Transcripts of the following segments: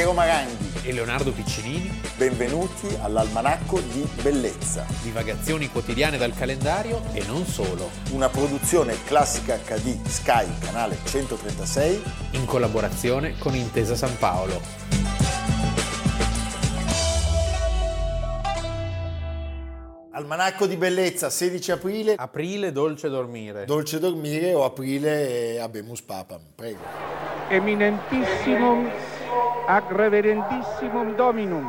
Piero Maranghi e Leonardo Piccinini. Benvenuti all'Almanacco di Bellezza. Divagazioni quotidiane dal calendario e non solo. Una produzione classica HD Sky, canale 136. In collaborazione con Intesa San Paolo. Almanacco di bellezza, 16 aprile. Aprile, dolce dormire. Dolce dormire o aprile abemus papam. Prego. Eminentissimum ac reverendissimum Dominum.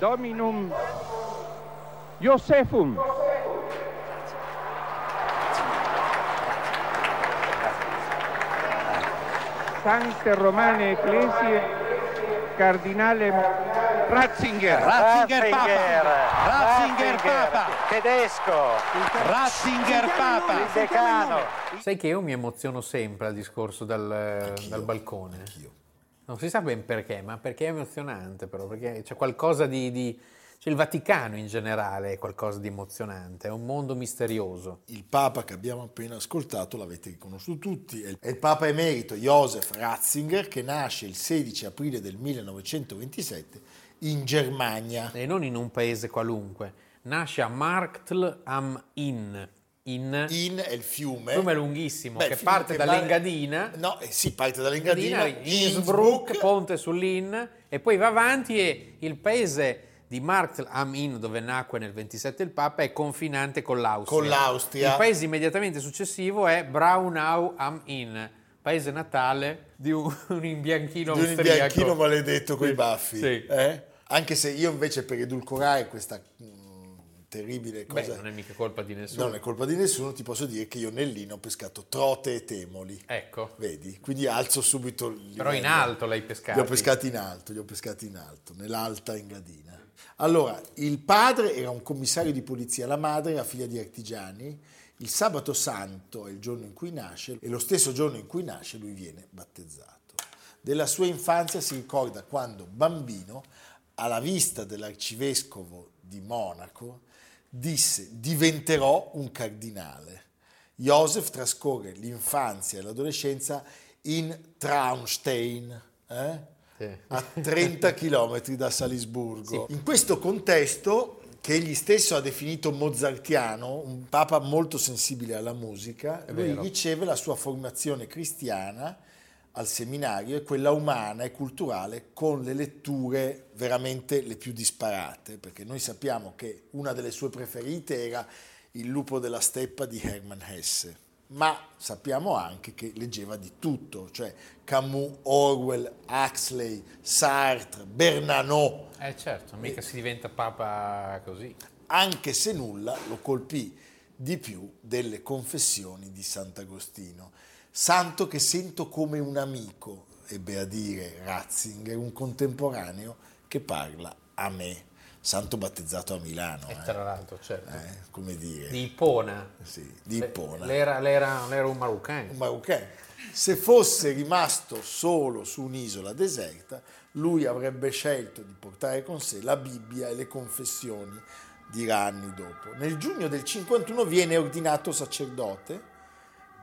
Dominum Iosefum. Sancte Romane Ecclesie Cardinale Ratzinger. Ratzinger Papa. Ratzinger Papa. Tedesco. Ratzinger Papa. Il decano. Sai che io mi emoziono sempre al discorso dal, dal balcone. Anch'io. Non si sa ben perché, ma perché è emozionante però, perché c'è qualcosa di... di cioè il Vaticano in generale è qualcosa di emozionante, è un mondo misterioso. Il Papa che abbiamo appena ascoltato l'avete riconosciuto tutti, è il Papa emerito Josef Ratzinger che nasce il 16 aprile del 1927 in Germania. E non in un paese qualunque. Nasce a Marktl am Inn. In, In è il fiume. fiume lunghissimo Beh, che parte che dall'Engadina. va- No, eh, sì, parte dall'Engadina. Innsbruck, ponte sull'Inn, e poi va avanti e il paese di Marktl am Inn, dove nacque nel 27 il Papa, è confinante con l'Austria. Con l'Austria. Il paese immediatamente successivo è Braunau am Inn, paese natale di un, un imbianchino di un austriaco. bianchino maledetto coi baffi. sì. eh? Anche se io invece per edulcorare questa terribile Beh, cosa... non è mica colpa di nessuno. non è colpa di nessuno, ti posso dire che io nell'Ino ho pescato trote e temoli. Ecco, Vedi? Quindi alzo subito il però in alto l'hai pescato. Li ho pescati in alto, li ho pescati in alto, nell'alta Engadina. Allora, il padre era un commissario di polizia, la madre era figlia di artigiani. Il sabato santo è il giorno in cui nasce e lo stesso giorno in cui nasce lui viene battezzato. Della sua infanzia si ricorda quando bambino, alla vista dell'arcivescovo di Monaco, disse diventerò un cardinale. Joseph trascorre l'infanzia e l'adolescenza in Traunstein, eh? Sì. a 30 km da Salisburgo. In questo contesto, che egli stesso ha definito mozartiano, un papa molto sensibile alla musica, lui vero. riceve la sua formazione cristiana al seminario e quella umana e culturale con le letture veramente le più disparate, perché noi sappiamo che una delle sue preferite era Il lupo della steppa di Hermann Hesse, ma sappiamo anche che leggeva di tutto, cioè Camus, Orwell, Huxley, Sartre, Bernanos, Eh certo, mica si diventa papa così. anche se nulla lo colpì di più delle confessioni di Sant'Agostino. Santo che sento come un amico, ebbe a dire Ratzinger, un contemporaneo che parla a me. Santo battezzato a Milano, E eh, tra l'altro, certo. eh, come dire, Di Ipona. sì, di Ippona. L'era, l'era- l'era un maroccan. un marocchino. Se fosse rimasto solo su un'isola deserta, lui avrebbe scelto di portare con sé la Bibbia e le confessioni, dirà anni dopo. Nel giugno del 51 viene ordinato sacerdote,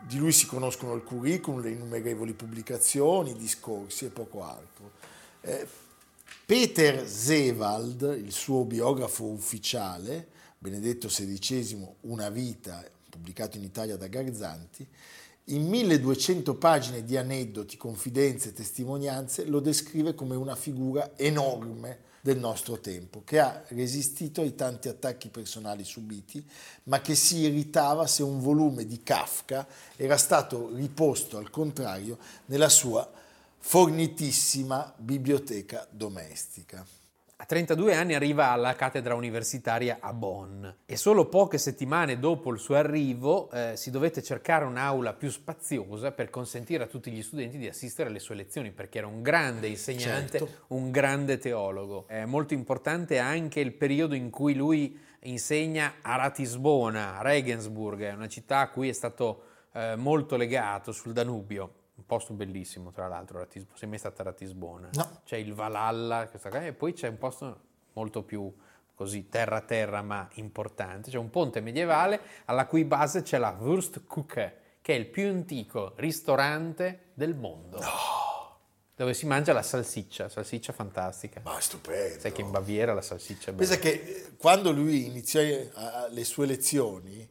di lui si conoscono il curriculum, le innumerevoli pubblicazioni, i discorsi e poco altro. Eh, Peter Zewald, il suo biografo ufficiale, Benedetto XVI, Una vita, pubblicato in Italia da Garzanti, in 1200 pagine di aneddoti, confidenze e testimonianze lo descrive come una figura enorme del nostro tempo, che ha resistito ai tanti attacchi personali subiti, ma che si irritava se un volume di Kafka era stato riposto al contrario nella sua fornitissima biblioteca domestica. A 32 anni arriva alla cattedra universitaria a Bonn e solo poche settimane dopo il suo arrivo eh, si dovette cercare un'aula più spaziosa per consentire a tutti gli studenti di assistere alle sue lezioni perché era un grande insegnante, Certo. un grande teologo. È molto importante anche il periodo in cui lui insegna a Ratisbona, a Regensburg, una città a cui è stato eh, molto legato sul Danubio. Un posto bellissimo, tra l'altro, Ratisbona. Sei mai stata a Ratisbona? No. C'è il Valhalla, questa cosa, e poi c'è un posto molto più così terra terra ma importante. C'è un ponte medievale alla cui base c'è la Wurstküche, che è il più antico ristorante del mondo. dove si mangia la salsiccia, salsiccia fantastica. Ma stupendo. Sai che in Baviera la salsiccia è bella. Pensa che eh, quando lui iniziò eh, le sue lezioni,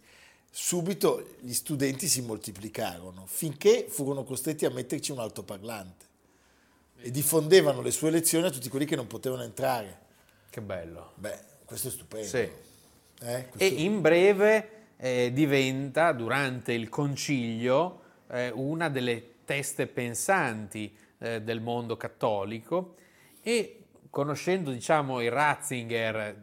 subito gli studenti si moltiplicarono, finché furono costretti a metterci un altoparlante e diffondevano le sue lezioni a tutti quelli che non potevano entrare. Che bello. Beh, questo è stupendo. Sì. Eh, E questo- in breve eh, diventa, durante il concilio, eh, una delle teste pensanti eh, del mondo cattolico e conoscendo, diciamo, il Ratzinger,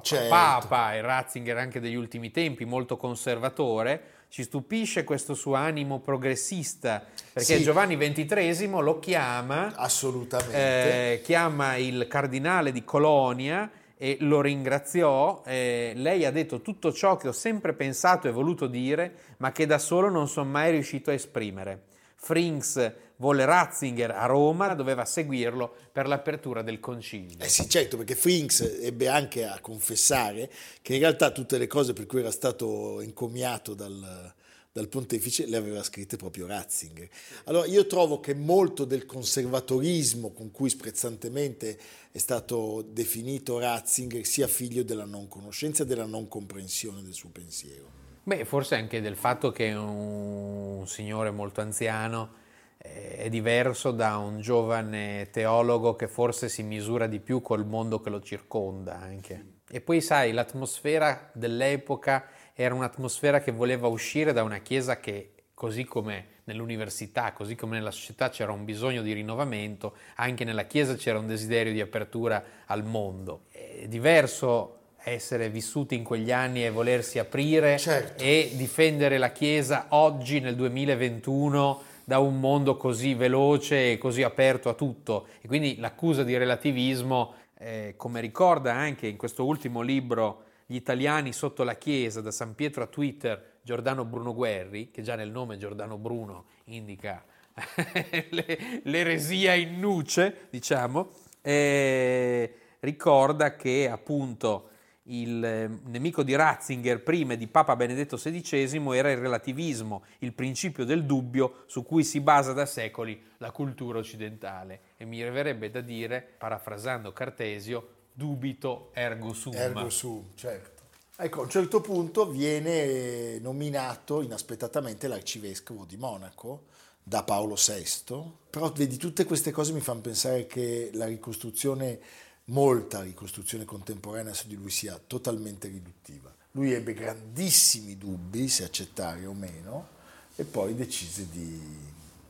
papa, Certo. papa, il Ratzinger anche degli ultimi tempi, molto conservatore, ci stupisce questo suo animo progressista, perché Sì. Giovanni XXIII lo chiama Assolutamente. eh, chiama il cardinale di Colonia e lo ringraziò. eh, lei ha detto tutto ciò che ho sempre pensato e voluto dire, ma che da solo non sono mai riuscito a esprimere. Frings volle Ratzinger a Roma, doveva seguirlo per l'apertura del concilio. Eh sì, certo, perché Frinks ebbe anche a confessare che in realtà tutte le cose per cui era stato encomiato dal, dal pontefice le aveva scritte proprio Ratzinger. Allora io trovo che molto del conservatorismo con cui sprezzantemente è stato definito Ratzinger sia figlio della non conoscenza e della non comprensione del suo pensiero. Beh, forse anche del fatto che un, signore molto anziano eh, è diverso da un giovane teologo che forse si misura di più col mondo che lo circonda anche. E poi sai, l'atmosfera dell'epoca era un'atmosfera che voleva uscire da una chiesa che, così come nell'università, così come nella società c'era un bisogno di rinnovamento, anche nella chiesa c'era un desiderio di apertura al mondo. È diverso essere vissuti in quegli anni e volersi aprire Certo. e difendere la Chiesa oggi nel 2021 da un mondo così veloce e così aperto a tutto. E quindi l'accusa di relativismo, eh, come ricorda anche in questo ultimo libro Gli italiani sotto la Chiesa, da San Pietro a Twitter, Giordano Bruno Guerri, che già nel nome Giordano Bruno indica le- l'eresia in nuce, diciamo, eh, ricorda che appunto il eh, nemico di Ratzinger prima di Papa Benedetto XVI era il relativismo, il principio del dubbio su cui si basa da secoli la cultura occidentale. E mi verrebbe da dire, parafrasando Cartesio, dubito ergo sum. Ergo sum, certo. Ecco, a un certo punto viene nominato inaspettatamente l'arcivescovo di Monaco da Paolo VI, però vedi tutte queste cose mi fanno pensare che la ricostruzione, molta ricostruzione contemporanea su di lui sia totalmente riduttiva. Lui ebbe grandissimi dubbi se accettare o meno e poi decise di,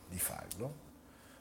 di farlo.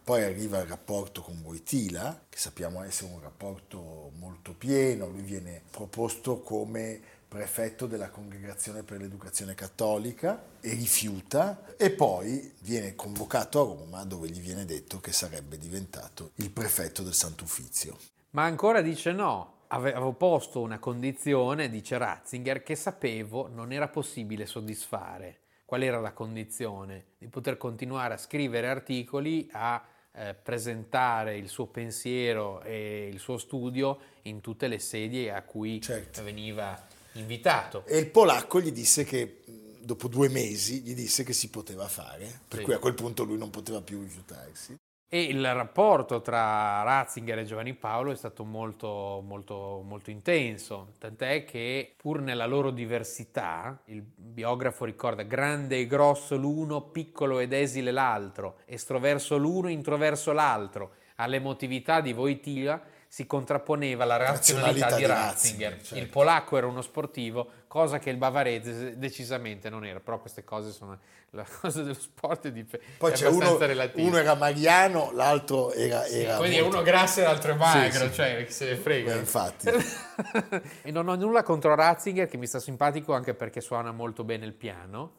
Poi arriva il rapporto con Wojtyla, che sappiamo essere un rapporto molto pieno, lui viene proposto come prefetto della Congregazione per l'Educazione Cattolica e rifiuta e poi viene convocato a Roma dove gli viene detto che sarebbe diventato il prefetto del Sant'Uffizio. Ma ancora dice no. Avevo posto una condizione, dice Ratzinger, che sapevo non era possibile soddisfare. Qual era la condizione? Di poter continuare a scrivere articoli, a eh, presentare il suo pensiero e il suo studio in tutte le sedi a cui Certo. veniva invitato. E il polacco gli disse che dopo due mesi gli disse che si poteva fare, per Sì. cui a quel punto lui non poteva più rifiutarsi. E il rapporto tra Ratzinger e Giovanni Paolo è stato molto, molto, molto intenso, tant'è che pur nella loro diversità, il biografo ricorda grande e grosso l'uno, piccolo ed esile l'altro, estroverso l'uno, introverso l'altro. All'emotività di Wojtyla si contrapponeva la razionalità, Razionalità di di Ratzinger. Ratzinger, certo. Il polacco era uno sportivo, cosa che il bavarese decisamente non era, però queste cose sono la cosa dello sport è, dif- Poi è c'è uno, relativa. uno era Mariano, l'altro era... era Quindi è molto- uno grasso e l'altro è magro, sì. cioè chi se ne frega. Eh, infatti. e non ho nulla contro Ratzinger, che mi sta simpatico anche perché suona molto bene il piano,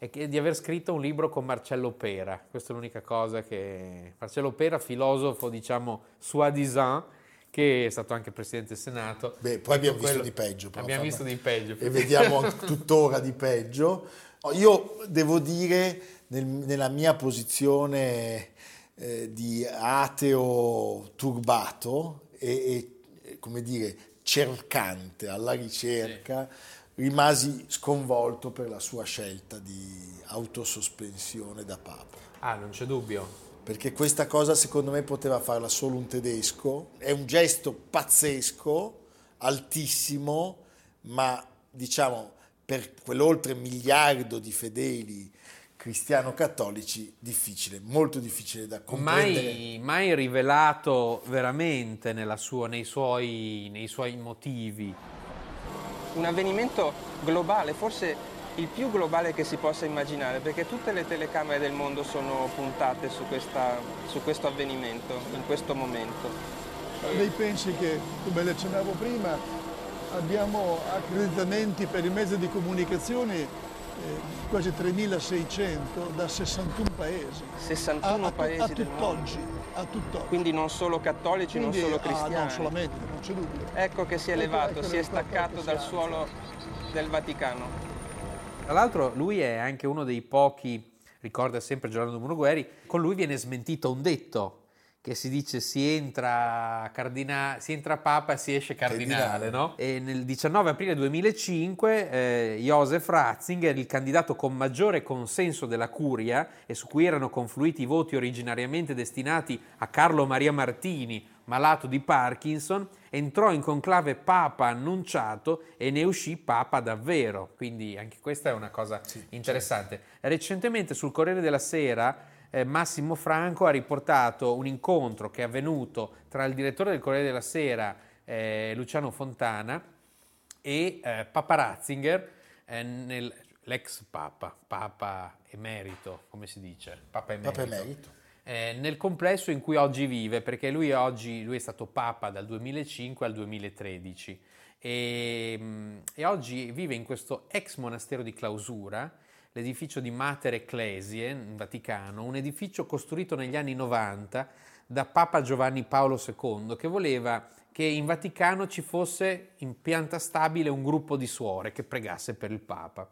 e che- di aver scritto un libro con Marcello Pera. Questa è l'unica cosa che... Marcello Pera, filosofo, diciamo, soi-disant, che è stato anche Presidente del Senato. Beh, poi abbiamo Tutto visto quello- di peggio. però, Abbiamo visto di peggio. E vediamo tuttora di peggio. Oh, Io devo dire, nel- nella mia posizione eh, di ateo turbato e, e, come dire, cercante alla ricerca, rimasi sconvolto per la sua scelta di autosospensione da Papa. Ah, non c'è dubbio. Perché questa cosa secondo me poteva farla solo un tedesco. È un gesto pazzesco, altissimo, ma diciamo per quell'oltre miliardo di fedeli cristiano-cattolici difficile, molto difficile da comprendere. Mai, mai rivelato veramente sua, nei, suoi, nei suoi motivi. Un avvenimento globale, forse il più globale che si possa immaginare, perché tutte le telecamere del mondo sono puntate su, questa, su questo avvenimento, in questo momento. Lei pensi che, come le accennavo prima, abbiamo accreditamenti per i mezzi di comunicazione eh, quasi 3.600 da 61 paesi. 61 a, a, paesi a tutt'oggi, a tutt'oggi. Quindi non solo cattolici, Quindi, non solo cristiani. Ah, no, solamente, non c'è dubbio. Ecco che si è Ecco- elevato, ecco si è staccato dal suolo del Vaticano. Tra l'altro lui è anche uno dei pochi, ricorda sempre Giordano Bruno Guerri, con lui viene smentito un detto che si dice si entra, cardina- si entra papa e si esce cardinale, Cardinale. no? E nel 19 aprile 2005 eh, Josef Ratzinger, il candidato con maggiore consenso della curia e su cui erano confluiti i voti originariamente destinati a Carlo Maria Martini, malato di Parkinson, entrò in conclave papa annunciato e ne uscì papa davvero. Quindi anche questa è una cosa interessante. Recentemente sul Corriere della Sera eh, Massimo Franco ha riportato un incontro che è avvenuto tra il direttore del Corriere della Sera, eh, Luciano Fontana, e eh, Papa Ratzinger, eh, nel- l'ex papa, papa emerito, come si dice? Papa emerito. Papa emerito. Eh, nel complesso in cui oggi vive, perché lui oggi lui è stato papa dal 2005 al 2013 e, mm, e oggi vive in questo ex monastero di clausura, l'edificio di Mater Ecclesiae in Vaticano, un edificio costruito negli anni 90 da Papa Giovanni Paolo II che voleva che in Vaticano ci fosse in pianta stabile un gruppo di suore che pregasse per il Papa.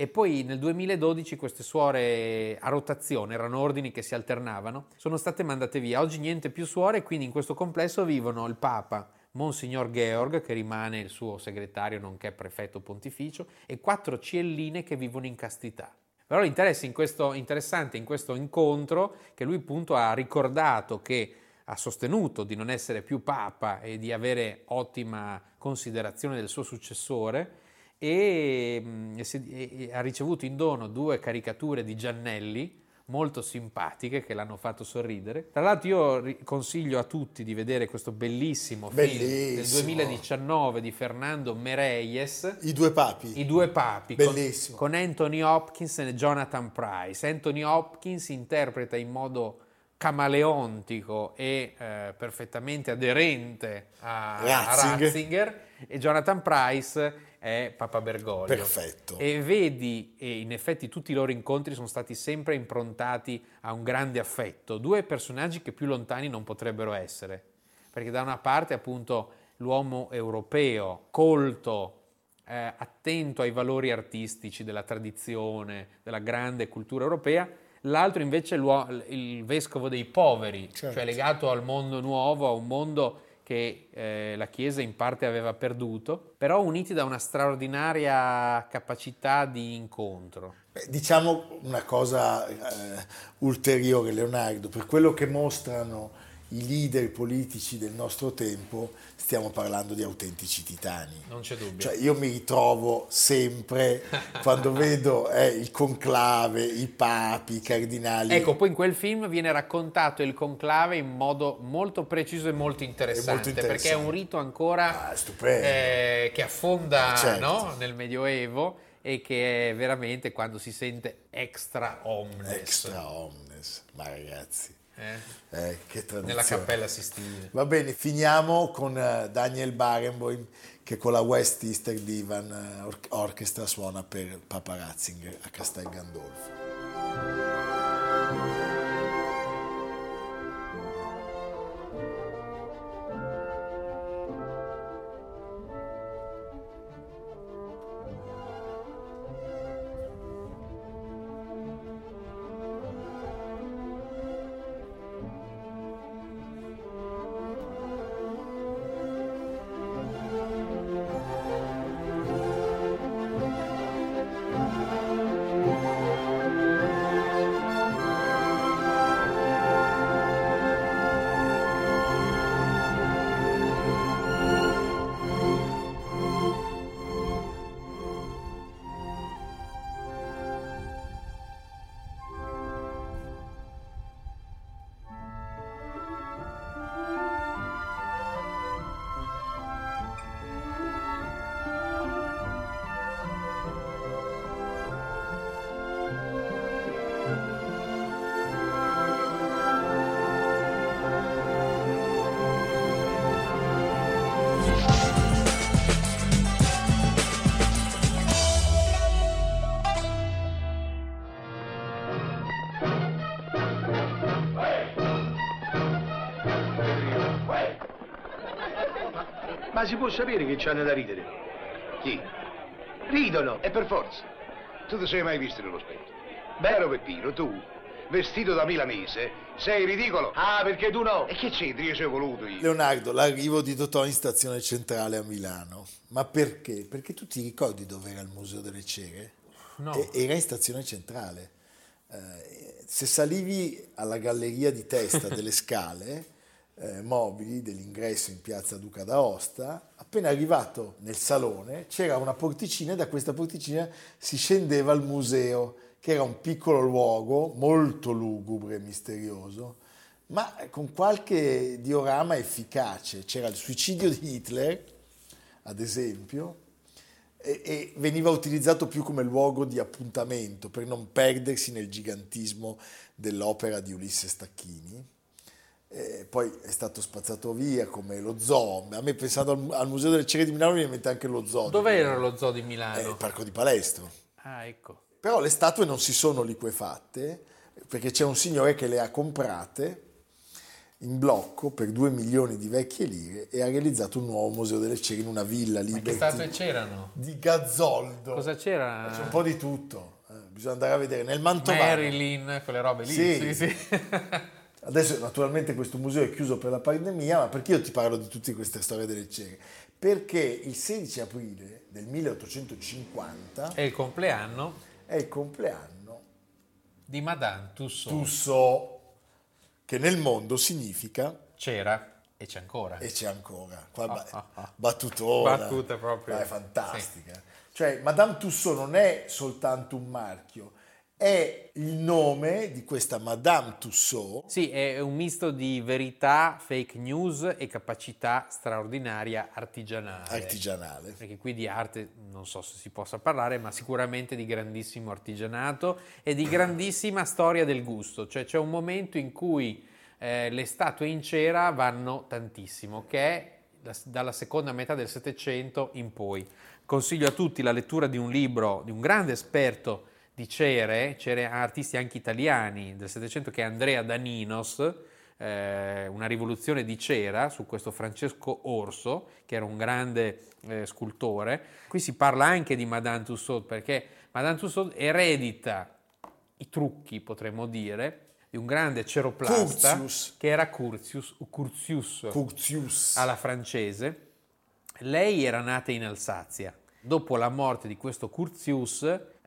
E poi nel 2012 queste suore a rotazione, erano ordini che si alternavano, sono state mandate via. Oggi niente più suore, quindi in questo complesso vivono il Papa, Monsignor Georg, che rimane il suo segretario nonché prefetto pontificio, e quattro cielline che vivono in castità. Però l'interesse in questo, interessante in questo incontro che lui appunto ha ricordato che ha sostenuto di non essere più papa e di avere ottima considerazione del suo successore e, mm, e e- ha ricevuto in dono due caricature di Giannelli molto simpatiche che l'hanno fatto sorridere. Tra l'altro io consiglio a tutti di vedere questo bellissimo, film del Bellissimo. 2019 di Fernando Mereyes, I due papi. i due papi con- Bellissimo. Con, Anthony Hopkins e Jonathan Price. Anthony Hopkins interpreta in modo camaleontico e eh, perfettamente aderente a a Ratzinger. Ratzinger e Jonathan Price è Papa Bergoglio. Perfetto. E vedi, e in effetti tutti i loro incontri sono stati sempre improntati a un grande affetto, due personaggi che più lontani non potrebbero essere, perché da una parte appunto l'uomo europeo, colto, eh, attento ai valori artistici della tradizione, della grande cultura europea, l'altro invece è il vescovo dei poveri, Certo. cioè legato al mondo nuovo, a un mondo che eh, la Chiesa in parte aveva perduto, però uniti da una straordinaria capacità di incontro. Beh, Diciamo una cosa eh, ulteriore, Leonardo, per quello che mostrano i leader politici del nostro tempo, stiamo parlando di autentici titani. Non c'è dubbio. Cioè, io mi ritrovo sempre quando vedo eh, il conclave, i papi, i cardinali. Ecco, poi in quel film viene raccontato il conclave in modo molto preciso e molto interessante, interessante. perché è un rito ancora Ah, stupendo. eh, che affonda Certo. no, nel Medioevo e che è veramente quando si sente extra omnes. Extra omnes, ma ragazzi, eh, eh, che tradizione. nella Cappella Sistina. Va bene, finiamo con eh, Daniel Barenboim che con la West Easter Divan eh, Or- Orchestra suona per Papa Ratzinger a Castel Gandolfo. Può sapere che c'hanno da ridere? Chi? Ridono! E per forza. Tu ti sei mai visto nello specchio? Beh. Caro Peppino, tu, vestito da milanese, sei ridicolo. Ah, perché tu no? E che c'entri? Io ci ho voluto io. Leonardo, l'arrivo di Totò in stazione centrale a Milano. Ma perché? Perché tu ti ricordi dove era il Museo delle Cere? No. E- era in stazione centrale. Eh, se salivi alla galleria di testa delle scale eh, mobili dell'ingresso in piazza Duca d'Aosta, appena arrivato nel salone c'era una porticina e da questa porticina si scendeva al museo, che era un piccolo luogo molto lugubre e misterioso, ma con qualche diorama efficace. C'era il suicidio di Hitler, ad esempio, e, e veniva utilizzato più come luogo di appuntamento per non perdersi nel gigantismo dell'opera di Ulisse Stacchini. Eh, poi è stato spazzato via come lo zoo. A me pensando al, al Museo delle Cere di Milano mi viene in mente anche lo zoo. Dove era lo zoo di Eh, Milano? il Parco di Palestro. Ah, ecco. Però le statue non si sono liquefatte perché c'è un signore che le ha comprate in blocco per 2 milioni di vecchie lire e ha realizzato un nuovo museo delle cere in una villa Ma che statue c'erano? di Gazzoldo. Cosa c'era? C'è un po' di tutto, eh, bisogna andare a vedere. Nel Mantovano. Marilyn, quelle robe lì. Sì. Sì, sì. Adesso naturalmente questo museo è chiuso per la pandemia, ma perché io ti parlo di tutte queste storie delle cere? Perché il 16 aprile del 1850 È il compleanno è il compleanno di Madame Tussauds. Tussauds, che nel mondo significa C'era e c'è ancora. e c'è ancora. Qua Ah, ah, ah. battutona. Battute proprio. È fantastica. Cioè, Madame Tussauds non è soltanto un marchio, è il nome di questa Madame Tussauds Sì, è un misto di verità, fake news e capacità straordinaria artigianale. artigianale. Perché qui di arte non so se si possa parlare, ma sicuramente di grandissimo artigianato e di grandissima storia del gusto. Cioè c'è un momento in cui eh, le statue in cera vanno tantissimo, che è la- dalla seconda metà del Settecento in poi. Consiglio a tutti la lettura di un libro di un grande esperto di cere, cere artisti anche italiani del Settecento, che è Andrea Daninos, eh, una rivoluzione di cera su questo Francesco Orso, che era un grande eh, scultore. Qui si parla anche di Madame Tussauds, perché Madame Tussauds eredita i trucchi, potremmo dire, di un grande ceroplasta Curtius. che era Curtius, Curtius Curtius. alla francese. Lei era nata in Alsazia. Dopo la morte di questo Curtius,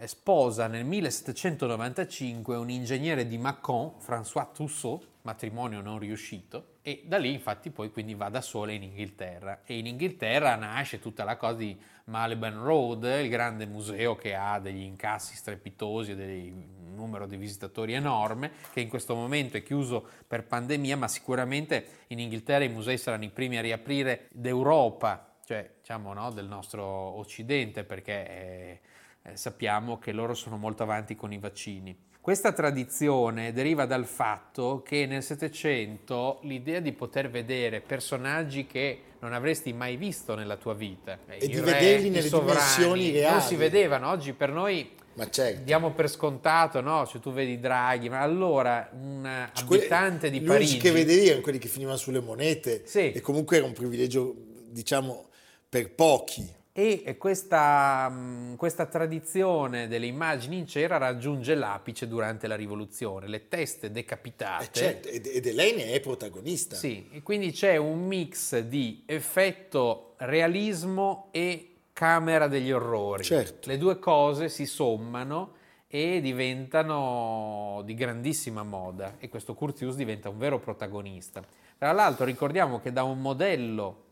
sposa nel 1795 un ingegnere di Mâcon, François Tussaud, matrimonio non riuscito, e da lì infatti poi quindi va da sola in Inghilterra. E in Inghilterra nasce tutta la cosa di Malibran Road, il grande museo che ha degli incassi strepitosi e un numero di visitatori enorme, che in questo momento è chiuso per pandemia, ma sicuramente in Inghilterra i musei saranno i primi a riaprire d'Europa, cioè diciamo no, del nostro occidente, perché eh, eh, sappiamo che loro sono molto avanti con i vaccini. Questa tradizione deriva dal fatto che nel Settecento l'idea di poter vedere personaggi che non avresti mai visto nella tua vita E i di re, vederli nelle sovrani, dimensioni non reali. si vedevano. Oggi per noi Ma certo. diamo per scontato, no? Se tu vedi Draghi, ma allora un Cioè, abitante di gli Parigi unici che vedevi erano quelli che finivano sulle monete Sì. e comunque era un privilegio, diciamo, per pochi. E questa, mh, questa tradizione delle immagini in cera raggiunge l'apice durante la rivoluzione, le teste decapitate. Eh, certo, ed, ed e lei ne è protagonista. Sì, e quindi c'è un mix di effetto realismo e camera degli orrori. Certo. Le due cose si sommano e diventano di grandissima moda e questo Curtius diventa un vero protagonista. Tra l'altro ricordiamo che da un modello,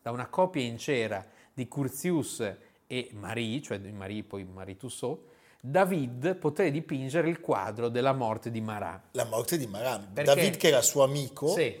da una copia in cera di Curtius e Marie, cioè di Marie poi Marie Tussaud, David poté dipingere il quadro della morte di Marat. La morte di Marat. Perché? David che era suo amico. Sì,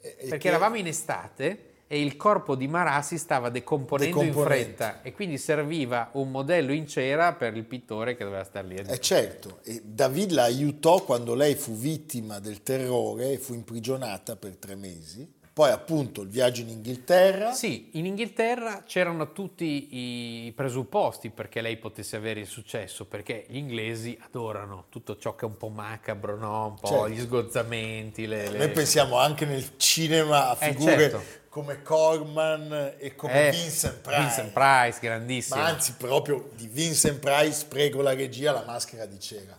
perché che- eravamo in estate e il corpo di Marat si stava decomponendo in fretta e quindi serviva un modello in cera per il pittore che doveva star lì. a Eh certo, e David la aiutò quando lei fu vittima del terrore e fu imprigionata per tre mesi. Poi appunto il viaggio in Inghilterra. Sì, in Inghilterra c'erano tutti i presupposti perché lei potesse avere il successo, perché gli inglesi adorano tutto ciò che è un po' macabro, no? un po' Certo. gli sgozzamenti. Le, le- Noi pensiamo anche nel cinema a Eh, figure certo. come Corman e come Eh, Vincent Price. Vincent Price, grandissimo. Ma anzi, proprio di Vincent Price, prego la regia, la maschera di cera.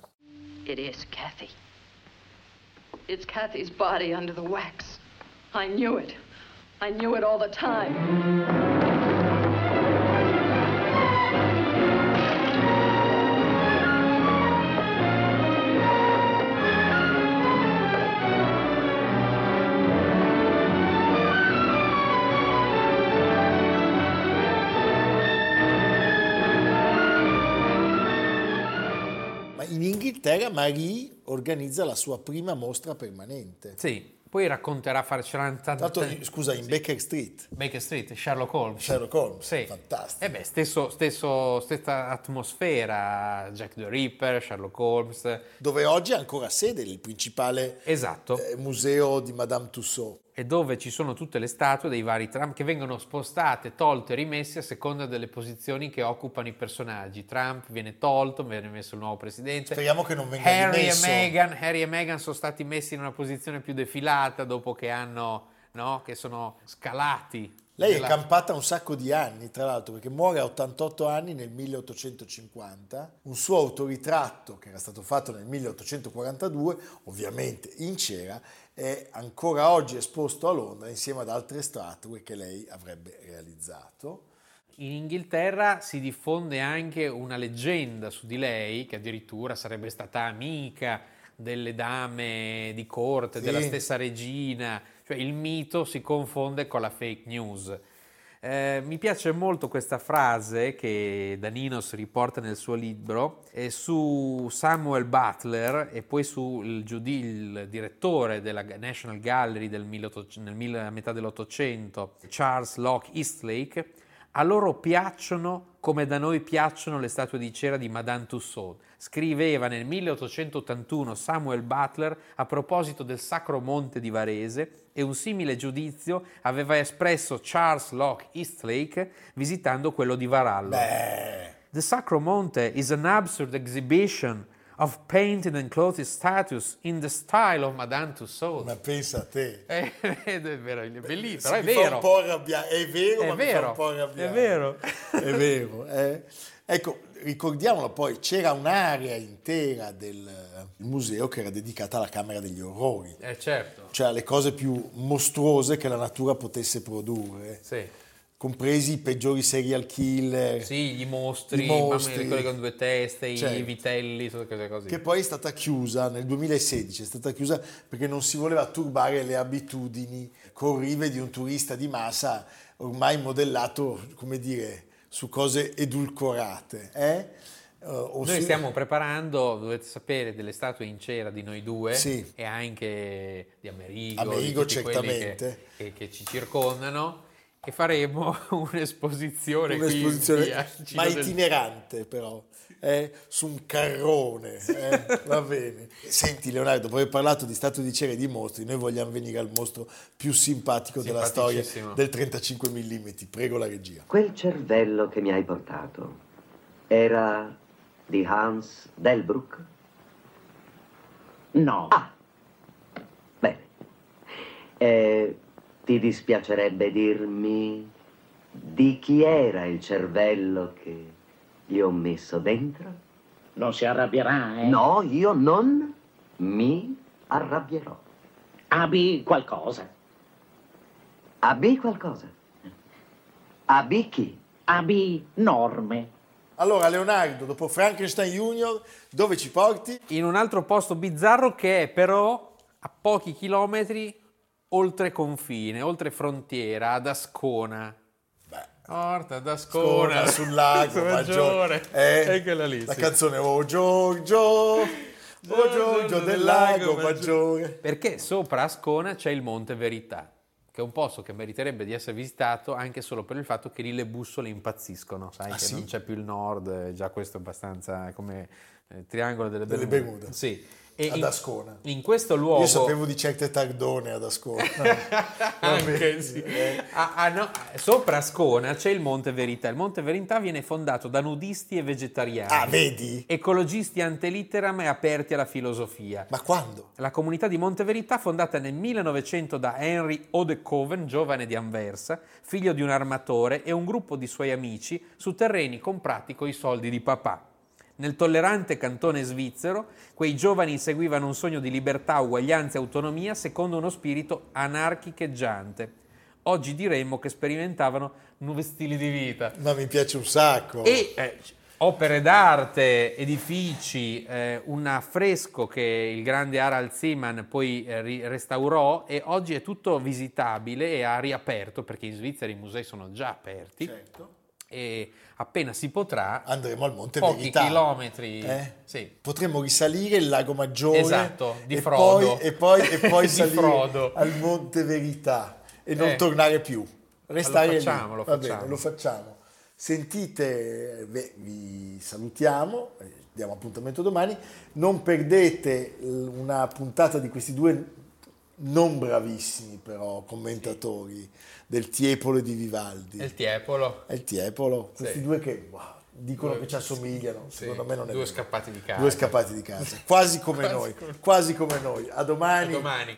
It is Kathy. It's Kathy's body under the wax. I knew it. I knew it all the time. Ma in Inghilterra Marie organizza la sua prima mostra permanente. Sì, poi racconterà, farà Tra l'altro, scusa, in Baker Street, Baker Street, Sherlock Holmes. Sherlock Holmes, Sì. fantastico. Eh beh, stesso, stesso- stessa atmosfera, Jack the Ripper, Sherlock Holmes. dove oggi ha ancora sede il principale Esatto. eh, museo di Madame Tussauds. E dove ci sono tutte le statue dei vari Trump che vengono spostate, tolte, rimesse a seconda delle posizioni che occupano i personaggi. Trump viene tolto, viene messo il nuovo presidente. Speriamo che non venga Harry e, dimesso. Meghan, Harry e Meghan sono stati messi in una posizione più defilata dopo che hanno, no, che sono scalati. Lei è nella- campata un sacco di anni, tra l'altro, perché muore a 88 anni nel 1850. Un suo autoritratto, che era stato fatto nel 1842, ovviamente in cera, è ancora oggi esposto a Londra insieme ad altre statue che lei avrebbe realizzato. In Inghilterra si diffonde anche una leggenda su di lei, che addirittura sarebbe stata amica delle dame di corte, Sì. della stessa regina, cioè il mito si confonde con la fake news. Eh, mi piace molto questa frase che Daninos riporta nel suo libro eh, su Samuel Butler e poi sul il direttore della National Gallery del 1800 nel a metà dell'Ottocento, Charles Locke Eastlake. A loro piacciono come da noi piacciono le statue di cera di Madame Tussauds. Scriveva nel 1881 Samuel Butler a proposito del Sacro Monte di Varese e un simile giudizio aveva espresso Charles Locke Eastlake visitando quello di Varallo. Beh, The Sacro Monte is an absurd exhibition of painted and clothed statues in the style of Madame Tussauds. ma pensa a te. Eh, è vero, è bellissimo, è vero. un po' arrabbiare. È vero, È vero, è vero. È vero. eh. Ecco, ricordiamolo poi, c'era un'area intera del eh, museo che era dedicata alla Camera degli Orrori, Eh certo, cioè alle cose più mostruose che la natura potesse produrre, sì. Compresi i peggiori serial killer, Sì, i mostri, I mostri. quelli con due teste, Certo. i vitelli, tutte quelle cose. che poi è stata chiusa nel 2016, è stata chiusa perché non si voleva turbare le abitudini corrive di un turista di massa ormai modellato, come dire, su cose edulcorate. eh? O Noi su- stiamo preparando, dovete sapere, delle statue in cera di noi due Sì. e anche di Amerigo, Amerigo, di quelli che, certamente. che- che ci circondano e faremo un'esposizione, qui un'esposizione, Cino ma del- itinerante però, eh, su un carrone, eh, va bene. Senti Leonardo, dopo aver parlato di statue di cera e di mostri, noi vogliamo venire al mostro più simpatico della storia del 35 mm, prego la regia. Quel cervello che mi hai portato era di Hans Delbruck? No. Ah, bene. Eh, ti dispiacerebbe dirmi di chi era il cervello che gli ho messo dentro? Non si arrabbierà, eh? No, io non mi arrabbierò. Abbi qualcosa. Abbi qualcosa? Abbi chi? Abbi norme. Allora Leonardo, dopo Frankenstein Junior, dove ci porti? in un altro posto bizzarro che è però a pochi chilometri oltre confine, oltre frontiera, ad Ascona. Orta ad Ascona, Ascona, sul lago Maggiore. Eh, è quella lì. La sì. canzone Oh Giorgio, Oh Giorgio del lago Maggiore. Perché sopra Ascona c'è il Monte Verità, che è un posto che meriterebbe di essere visitato anche solo per il fatto che lì le bussole impazziscono, sai Ah, che sì? non c'è più il nord, eh, già questo è abbastanza come eh, triangolo delle Delle Bermude. Bermude. Sì. E ad in- Ascona. In questo luogo... Io sapevo di certe tardone ad Ascona. Anche, sì. Eh, Ah, ah, no, Sopra Ascona c'è il Monte Verità. Il Monte Verità viene fondato da nudisti e vegetariani. Ah, vedi? Ecologisti antelitteram e aperti alla filosofia. Ma quando? La comunità di Monte Verità, fondata nel 1900 da Henry Odekoven, giovane di Anversa, figlio di un armatore, e un gruppo di suoi amici su terreni comprati coi soldi di papà. Nel tollerante cantone svizzero, quei giovani inseguivano un sogno di libertà, uguaglianza e autonomia secondo uno spirito anarchicheggiante. Oggi diremmo che sperimentavano nuovi stili di vita. Ma mi piace un sacco. E eh, opere d'arte, edifici, eh, un affresco che il grande Harald Seemann poi eh, ri- restaurò e oggi è tutto visitabile e ha riaperto perché in Svizzera i musei sono già aperti Certo. e appena si potrà Andremo al Monte pochi Verità. chilometri Eh? sì. Potremmo risalire il Lago Maggiore Esatto, di e Frodo. poi, e poi, e poi salire Frodo. al Monte Verità e non Eh. tornare più. Restare Lo facciamo, lì. lo facciamo. bene, lo facciamo. Sentite, beh, vi salutiamo, eh, diamo appuntamento domani. Non perdete una puntata di questi due non bravissimi però commentatori del Tiepolo e di Vivaldi. Il Tiepolo. Il Tiepolo, questi Sì. due che wow, dicono Due- che ci assomigliano, sì, secondo me non è due vero. scappati di casa. Due scappati di casa, quasi come Quasi noi, come- quasi come noi. A domani. Domani.